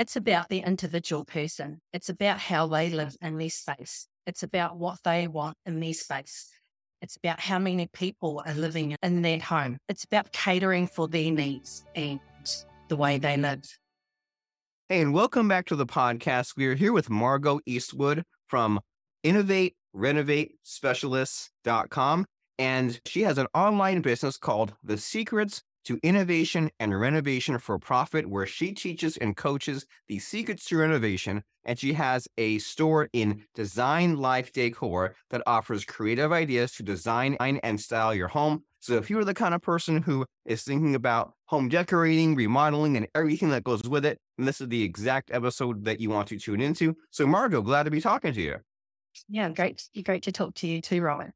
It's about the individual person. It's about how they live in their space. It's about what they want in their space. It's about how many people are living in their home. It's about catering for their needs and the way they live. Hey, and welcome back to the podcast. We are here with Margo Eastwood from Innovate Renovate Specialists.com. And she has an online business called The Secrets to innovation and renovation for profit, where she teaches and coaches the secrets to renovation. And she has a store in Design Life Decor that offers creative ideas to design and style your home. So if you're the kind of person who is thinking about home decorating, remodeling, and everything that goes with it, this is the exact episode that you want to tune into. So Margo, glad to be talking to you. Yeah, great. Great to talk to you too, Robin.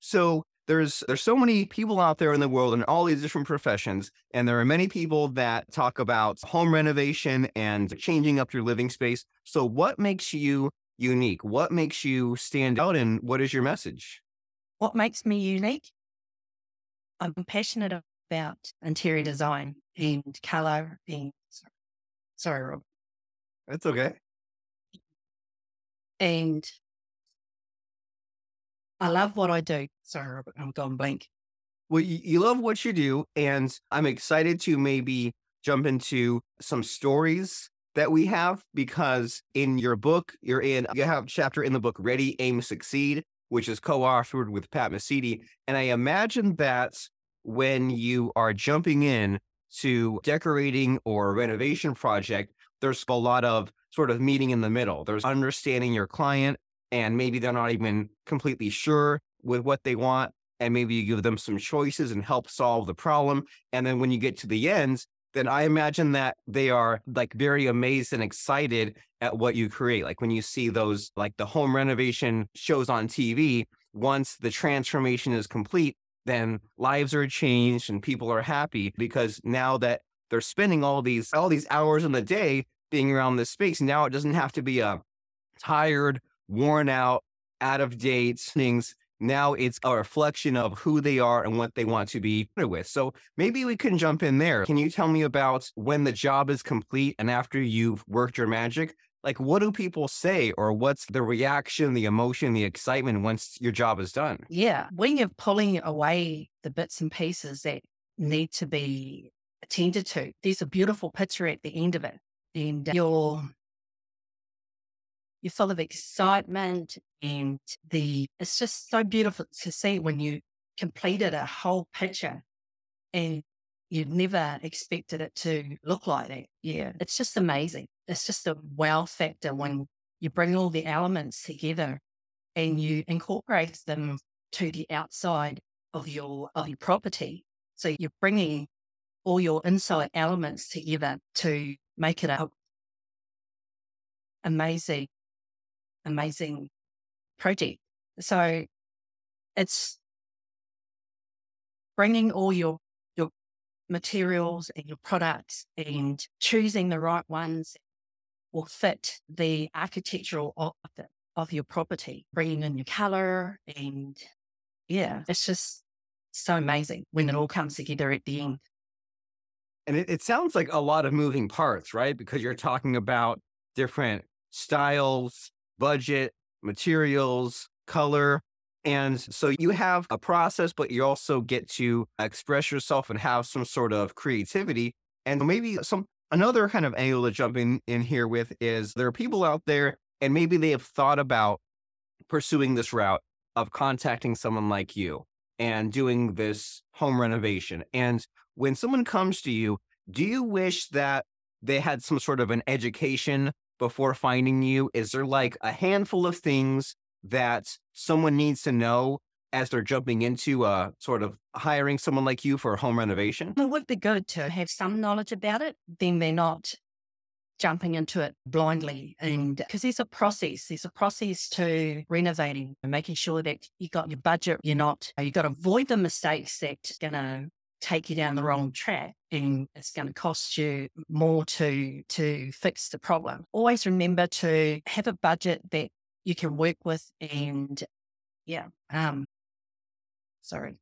So there's there's so many people out there in the world in all these different professions and there are many people that talk about home renovation and changing up your living space. So what makes you unique? What makes you stand out and what is your message? What makes me unique? I'm passionate about interior design and color and sorry rob. That's okay. And I love what I do. Sorry, I'm gone blank. Well, you love what you do, and I'm excited to maybe jump into some stories that we have because in your book, you're in, you have a chapter in the book, Ready, Aim, Succeed, which is co authored with Pat Mesiti. And I imagine that when you are jumping in to decorating or renovation project, there's a lot of sort of meeting in the middle. There's understanding your client, and maybe they're not even completely sure with what they want. And maybe you give them some choices and help solve the problem. And then when you get to the end, then I imagine that they are like very amazed and excited at what you create. Like when you see those, like the home renovation shows on TV, once the transformation is complete, then lives are changed and people are happy because now that they're spending all these all these hours in the day being around this space, now it doesn't have to be a tired worn out, out of date things. Now it's a reflection of who they are and what they want to be with. So maybe we can jump in there. Can you tell me about when the job is complete and after you've worked your magic? Like, what do people say, or what's the reaction, the emotion, the excitement once your job is done? Yeah. When you're pulling away the bits and pieces that need to be attended to, there's a beautiful picture at the end of it. And uh, you're you're full of excitement and the it's just so beautiful to see when you completed a whole picture and you never expected it to look like that. Yeah. It's just amazing. It's just a wow factor when you bring all the elements together and you incorporate them to the outside of your of your property. So you're bringing all your inside elements together to make it a amazing amazing project. So it's bringing all your your materials and your products and choosing the right ones will fit the architectural of, the, of your property, bringing in your color and yeah, it's just so amazing when it all comes together at the end. And it, it sounds like a lot of moving parts, right? Because you're talking about different styles, budget, materials, color. And so you have a process, but you also get to express yourself and have some sort of creativity. And maybe some another kind of angle to jump in, in here with is there are people out there and maybe they have thought about pursuing this route of contacting someone like you and doing this home renovation. And when someone comes to you, do you wish that they had some sort of an education before finding you? Is there like a handful of things that someone needs to know as they're jumping into uh, sort of hiring someone like you for a home renovation? It would be good to have some knowledge about it. Then they're not jumping into it blindly. And because there's a process, there's a process to renovating and making sure that you got your budget. You're not, you got to avoid the mistakes that's going to take you down the wrong track and it's going to cost you more to to fix the problem. Always remember to have a budget that you can work with and yeah, um sorry.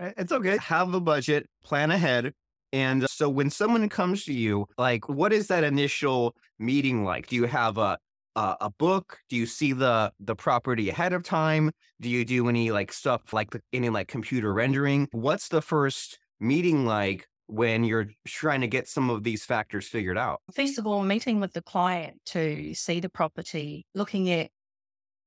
It's okay. Have a budget, plan ahead, And so when someone comes to you, like what is that initial meeting like? Do you have a a, a book? Do you see the the property ahead of time? Do you do any like stuff like the, any like computer rendering? What's the first meeting like when you're trying to get some of these factors figured out? First of all, meeting with the client to see the property, looking at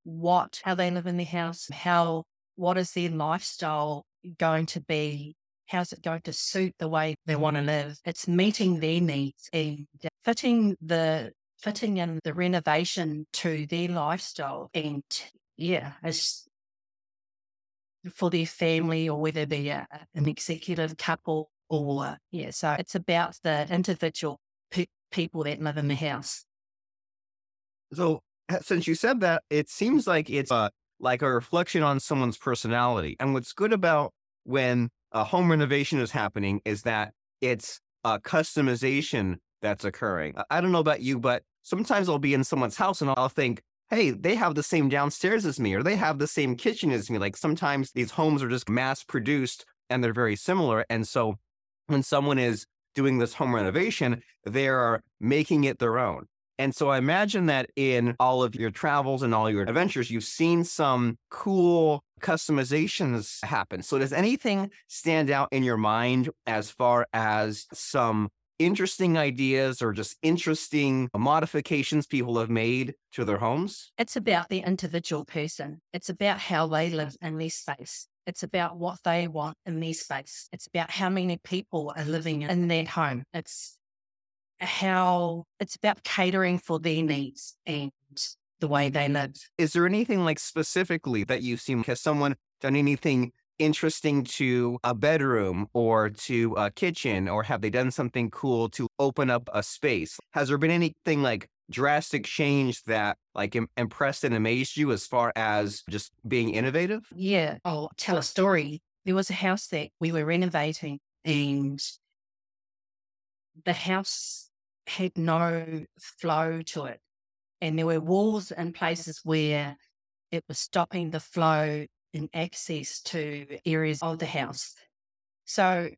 what, how they live in the house, how, what is their lifestyle going to be? How's it going to suit the way they want to mm. live? It's meeting their needs and fitting the fitting in the renovation to their lifestyle and yeah, it's for their family or whether they're an executive couple or yeah. So it's about the individual pe- people that live in the house. So since you said that, it seems like it's uh, like a reflection on someone's personality. And what's good about when a home renovation is happening is that it's a customization that's occurring. I don't know about you, but sometimes I'll be in someone's house and I'll think, hey, they have the same downstairs as me, or they have the same kitchen as me. Like sometimes these homes are just mass produced and they're very similar. And so when someone is doing this home renovation, they're making it their own. And so I imagine that in all of your travels and all your adventures, you've seen some cool customizations happen. So does anything stand out in your mind as far as some interesting ideas or just interesting modifications people have made to their homes? It's about the individual person. It's about how they live in their space. It's about what they want in their space. It's about how many people are living in their home. It's how it's about catering for their needs and the way they live. Is there anything like specifically that you've seen? Has someone done anything interesting to a bedroom or to a kitchen, or have they done something cool to open up a space? Has there been anything like drastic change that like Im- impressed and amazed you as far as just being innovative? Yeah, I'll tell a story. There was a house that we were renovating, and the house had no flow to it. And there were walls and places where it was stopping the flow and access to areas of the house. So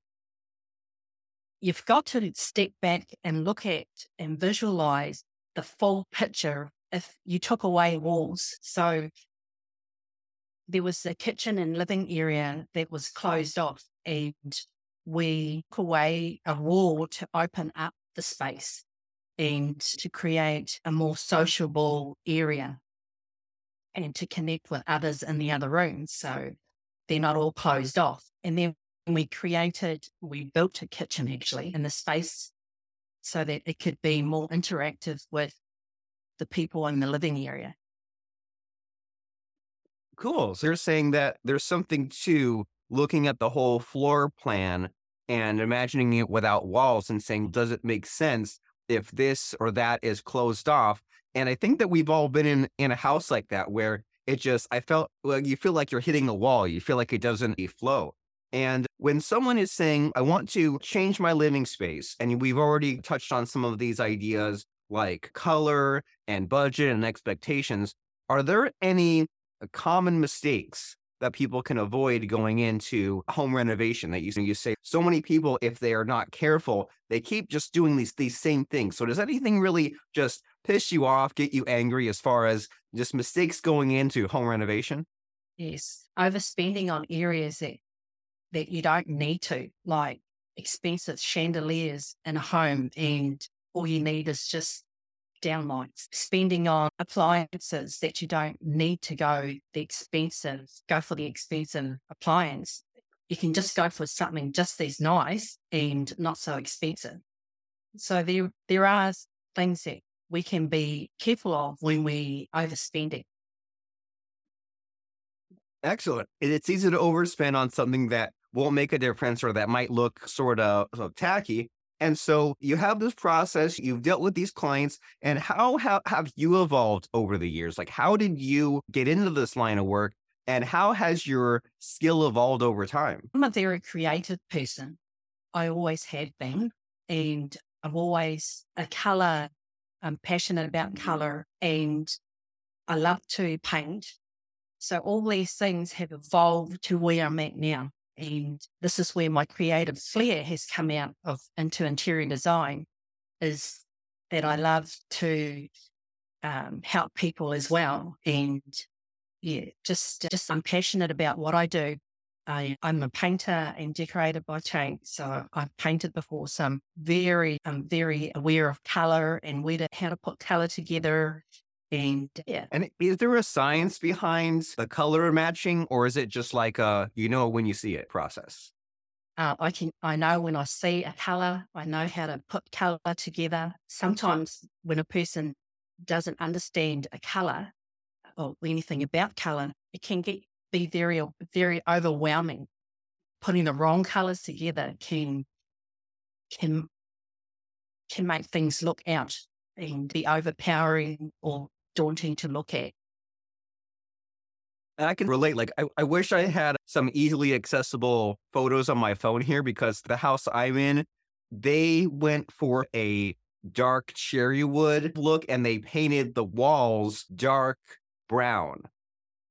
you've got to step back and look at and visualize the full picture if you took away walls. So there was a kitchen and living area that was closed off, and we took away a wall to open up the space and to create a more sociable area and to connect with others in the other rooms. So they're not all closed off. And then we created, we built a kitchen actually in the space so that it could be more interactive with the people in the living area. Cool. So you're saying that there's something to looking at the whole floor plan and imagining it without walls and saying, does it make sense if this or that is closed off? And I think that we've all been in in a house like that where it just I felt well, you feel like you're hitting a wall. You feel like it doesn't flow. And when someone is saying, I want to change my living space, and we've already touched on some of these ideas like color and budget and expectations, are there any common mistakes that people can avoid going into home renovation that you, you say so many people if they are not careful they keep just doing these these same things. So does anything really just piss you off get you angry as far as just mistakes going into home renovation? Yes overspending on areas that that you don't need to like expensive chandeliers in a home and all you need is just downlights, spending on appliances that you don't need to go the expensive, go for the expensive appliance. You can just go for something just as nice and not so expensive. So there, there are things that we can be careful of when we overspending. Excellent. It's easy to overspend on something that won't make a difference or that might look sort of, sort of tacky. And so you have this process, you've dealt with these clients, and how have, have you evolved over the years? Like, how did you get into this line of work? And how has your skill evolved over time? I'm a very creative person. I always have been. And I've always a color, I'm passionate about color and I love to paint. So all these things have evolved to where I'm at now. And this is where my creative flair has come out of into interior design is that I love to um, help people as well. And yeah, just, just I'm passionate about what I do. I, am a painter and decorator by trade. So I've painted before. So I'm very, I'm very aware of color and where to, how to put color together. And yeah. And is there a science behind the color matching or is it just like a, you know, when you see it process? Uh, I can, I know when I see a color, I know how to put color together. Sometimes when a person doesn't understand a color or anything about color, it can get be very, very overwhelming. Putting the wrong colors together can can can make things look out and be overpowering or daunting to look at. I can relate. Like, I, I wish I had some easily accessible photos on my phone here because the house I'm in, they went for a dark cherry wood look and they painted the walls dark brown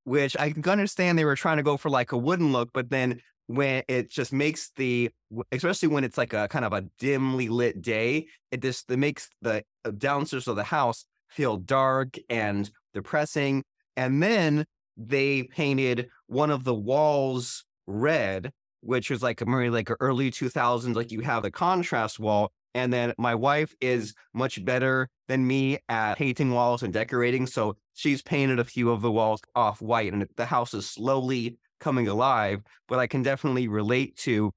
which I can understand they were trying to go for like a wooden look, but then when it just makes the, especially when it's like a kind of a dimly lit day, it just it makes the uh, downstairs of the house feel dark and depressing. And then they painted one of the walls red, which was like a very like early 2000s, like you have a contrast wall. And then my wife is much better than me at painting walls and decorating. So she's painted a few of the walls off white and the house is slowly coming alive. But I can definitely relate to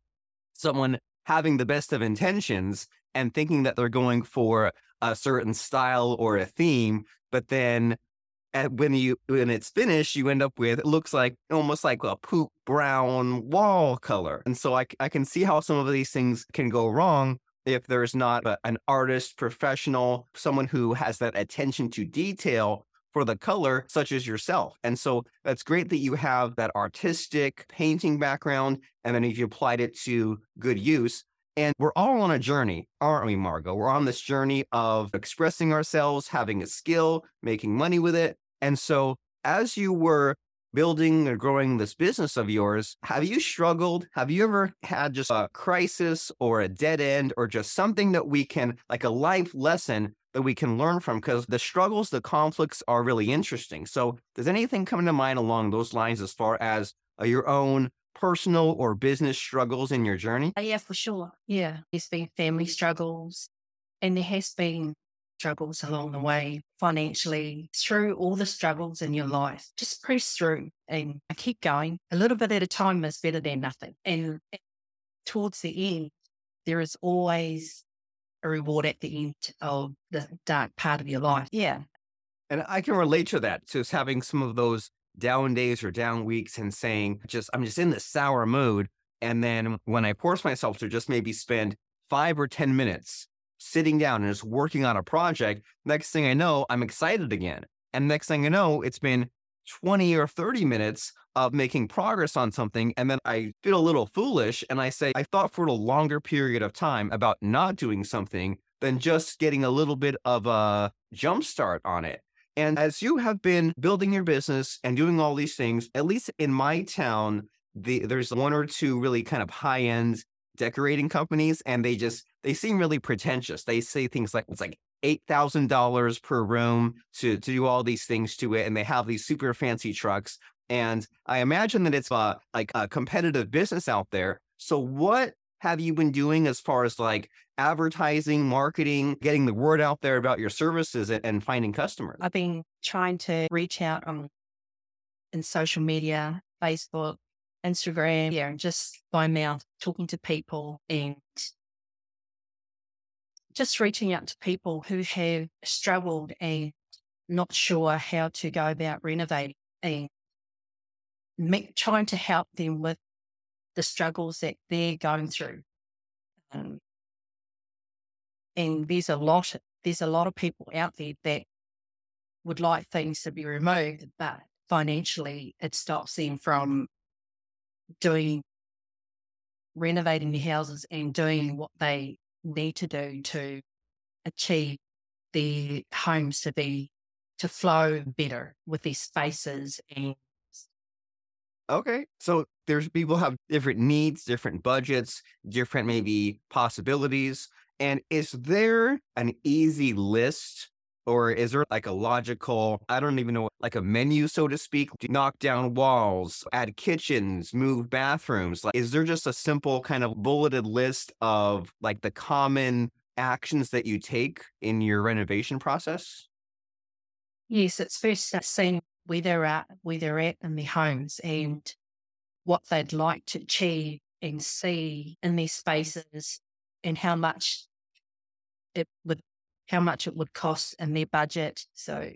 someone having the best of intentions and thinking that they're going for a certain style or a theme, but then when you when it's finished, you end up with it looks like almost like a poop brown wall color. And so I, I can see how some of these things can go wrong if there's not a, an artist, professional, someone who has that attention to detail for the color, such as yourself. And so that's great that you have that artistic painting background. And then if you applied it to good use, and we're all on a journey, aren't we, Margo? We're on this journey of expressing ourselves, having a skill, making money with it. And so as you were building or growing this business of yours, have you struggled? Have you ever had just a crisis or a dead end or just something that we can, like a life lesson that we can learn from? Because the struggles, the conflicts are really interesting. So, does anything come to mind along those lines as far as uh, your own personal or business struggles in your journey? Uh, yeah, for sure. Yeah. There's been family struggles and there has been struggles along the way financially through all the struggles in your life. Just press through and keep going. A little bit at a time is better than nothing. And towards the end, there is always a reward at the end of the dark part of your life. Yeah. And I can relate to that, just having some of those down days or down weeks and saying, just, I'm just in this sour mood. And then when I force myself to just maybe spend five or 10 minutes sitting down and just working on a project. Next thing I know, I'm excited again. And next thing I know, it's been 20 or 30 minutes of making progress on something. And then I feel a little foolish. And I say, I thought for a longer period of time about not doing something than just getting a little bit of a jump start on it. And as you have been building your business and doing all these things, at least in my town, the, there's one or two really kind of high end decorating companies and they just they seem really pretentious. They say things like it's like eight thousand dollars per room to to do all these things to it, and they have these super fancy trucks. And I imagine that it's uh, like a competitive business out there. So what have you been doing as far as like advertising, marketing, getting the word out there about your services and, and finding customers? I've been trying to reach out on in social media, Facebook, Instagram, yeah, and just by mouth, talking to people and just reaching out to people who have struggled and not sure how to go about renovating and make, trying to help them with the struggles that they're going through. Um, and there's a lot, there's a lot of people out there that would like things to be removed, but financially it stops them from doing renovating the houses and doing what they need to do to achieve the homes to be to flow better with these spaces and Okay. So there's people have different needs, different budgets, different maybe possibilities. And is there an easy list or is there like a logical, I don't even know, like a menu, so to speak, to knock down walls, add kitchens, move bathrooms? Like, is there just a simple kind of bulleted list of like the common actions that you take in your renovation process? Yes, it's first seeing where they're at, where they're at in their homes mm. and what they'd like to achieve and see in their spaces and how much it would how much it would cost in their budget. So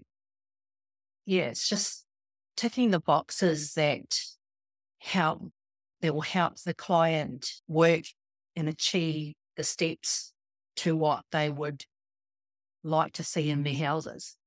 yeah, it's just ticking the boxes that help that will help the client work and achieve the steps to what they would like to see in their houses.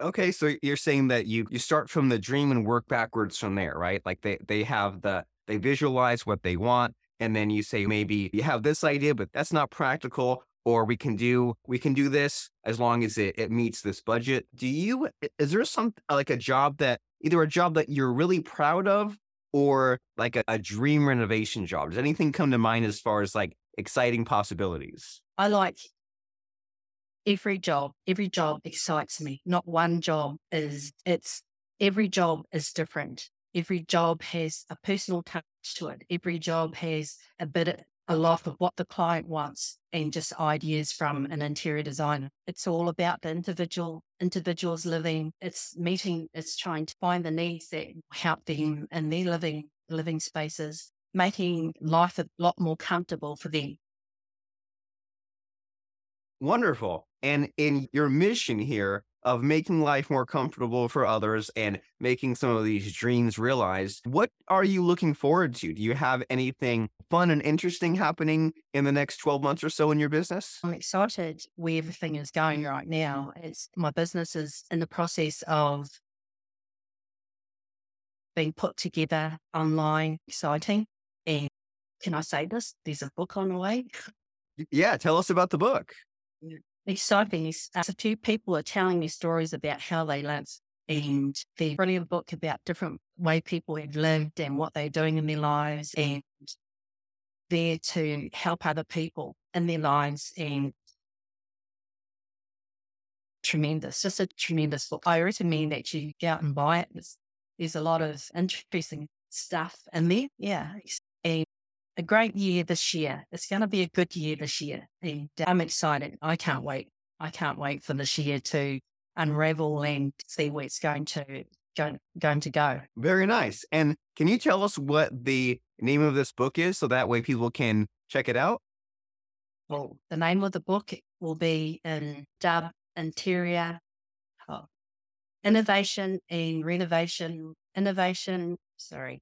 Okay, so you're saying that you you start from the dream and work backwards from there, right? Like they they have the they visualize what they want and then you say maybe you have this idea but that's not practical or we can do we can do this as long as it, it meets this budget. Do you is there some like a job that either a job that you're really proud of or like a, a dream renovation job? Does anything come to mind as far as like exciting possibilities? I like every job, every job excites me. Not one job is, it's every job is different. Every job has a personal touch to it. Every job has a bit, of a lot of what the client wants and just ideas from an interior designer. It's all about the individual, individuals living. It's meeting, it's trying to find the needs that help them in their living, living spaces, making life a lot more comfortable for them. Wonderful. And in your mission here of making life more comfortable for others and making some of these dreams realized, what are you looking forward to? Do you have anything fun and interesting happening in the next 12 months or so in your business? I'm excited where everything is going right now. It's my business is in the process of being put together online, exciting. And can I say this? There's a book on the way. Yeah, tell us about the book exciting is uh, few people are telling me stories about how they live and the brilliant book about different way people have lived and what they're doing in their lives and there to help other people in their lives and tremendous, just a tremendous book. I recommend that you go out and buy it. There's, there's a lot of interesting stuff in there. Yeah. A great year this year. It's going to be a good year this year. And I'm excited. I can't wait. I can't wait for this year to unravel and see where it's going to going, going to go. Very nice. And can you tell us what the name of this book is so that way people can check it out? Well, the name of the book will be in Dub Interior oh, Innovation and Renovation Innovation. Sorry,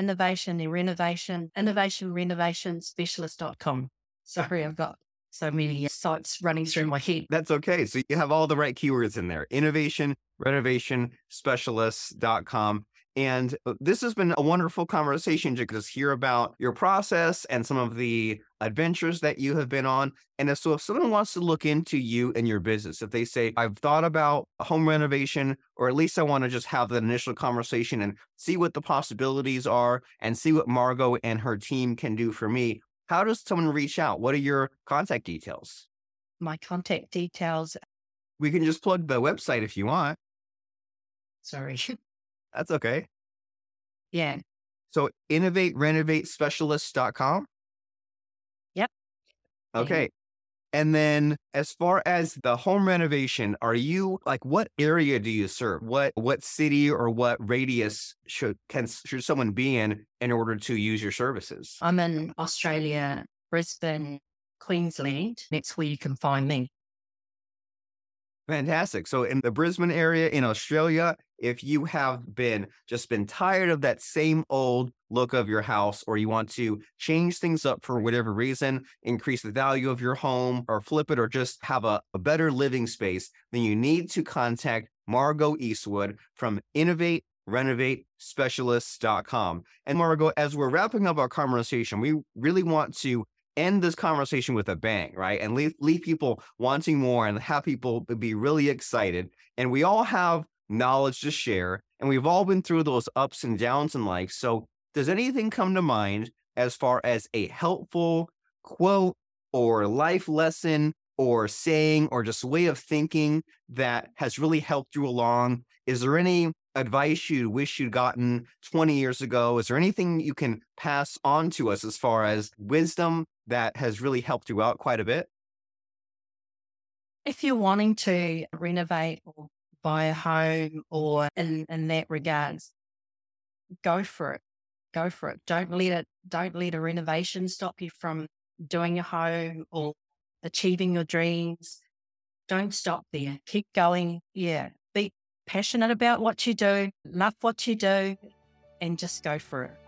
innovation and renovation, innovation renovation specialist.com. Sorry, I've got so many sites running through my head. That's okay. So you have all the right keywords in there innovation, renovation specialist.com. And uh, this has been a wonderful conversation to just hear about your process and some of the adventures that you have been on. And so, if someone wants to look into you and your business, if they say, I've thought about a home renovation, or at least I want to just have that initial conversation and see what the possibilities are and see what Margo and her team can do for me, how does someone reach out? What are your contact details? My contact details. We can just plug the website if you want. Sorry. That's okay. Yeah. So innovate renovate specialist.com. Yep. Okay. And then as far as the home renovation, are you like what area do you serve? What what city or what radius should can should someone be in in order to use your services? I'm in Australia, Brisbane, Queensland. That's where you can find me. Fantastic. So in the Brisbane area in Australia, if you have been just been tired of that same old look of your house or you want to change things up for whatever reason, increase the value of your home or flip it or just have a, a better living space, then you need to contact Margo Eastwood from Innovate renovate specialists.com. And Margo, as we're wrapping up our conversation, we really want to end this conversation with a bang, right? And leave, leave people wanting more and have people be really excited. And we all have knowledge to share. And we've all been through those ups and downs in life. So, does anything come to mind as far as a helpful quote or life lesson or saying or just way of thinking that has really helped you along? Is there any advice you wish you'd gotten 20 years ago? Is there anything you can pass on to us as far as wisdom that has really helped you out quite a bit? If you're wanting to renovate or buy a home or in, in that regards, go for it. Go for it. Don't let it, don't let a renovation stop you from doing your home or achieving your dreams. Don't stop there. Keep going. Yeah. Be passionate about what you do, love what you do, and just go for it.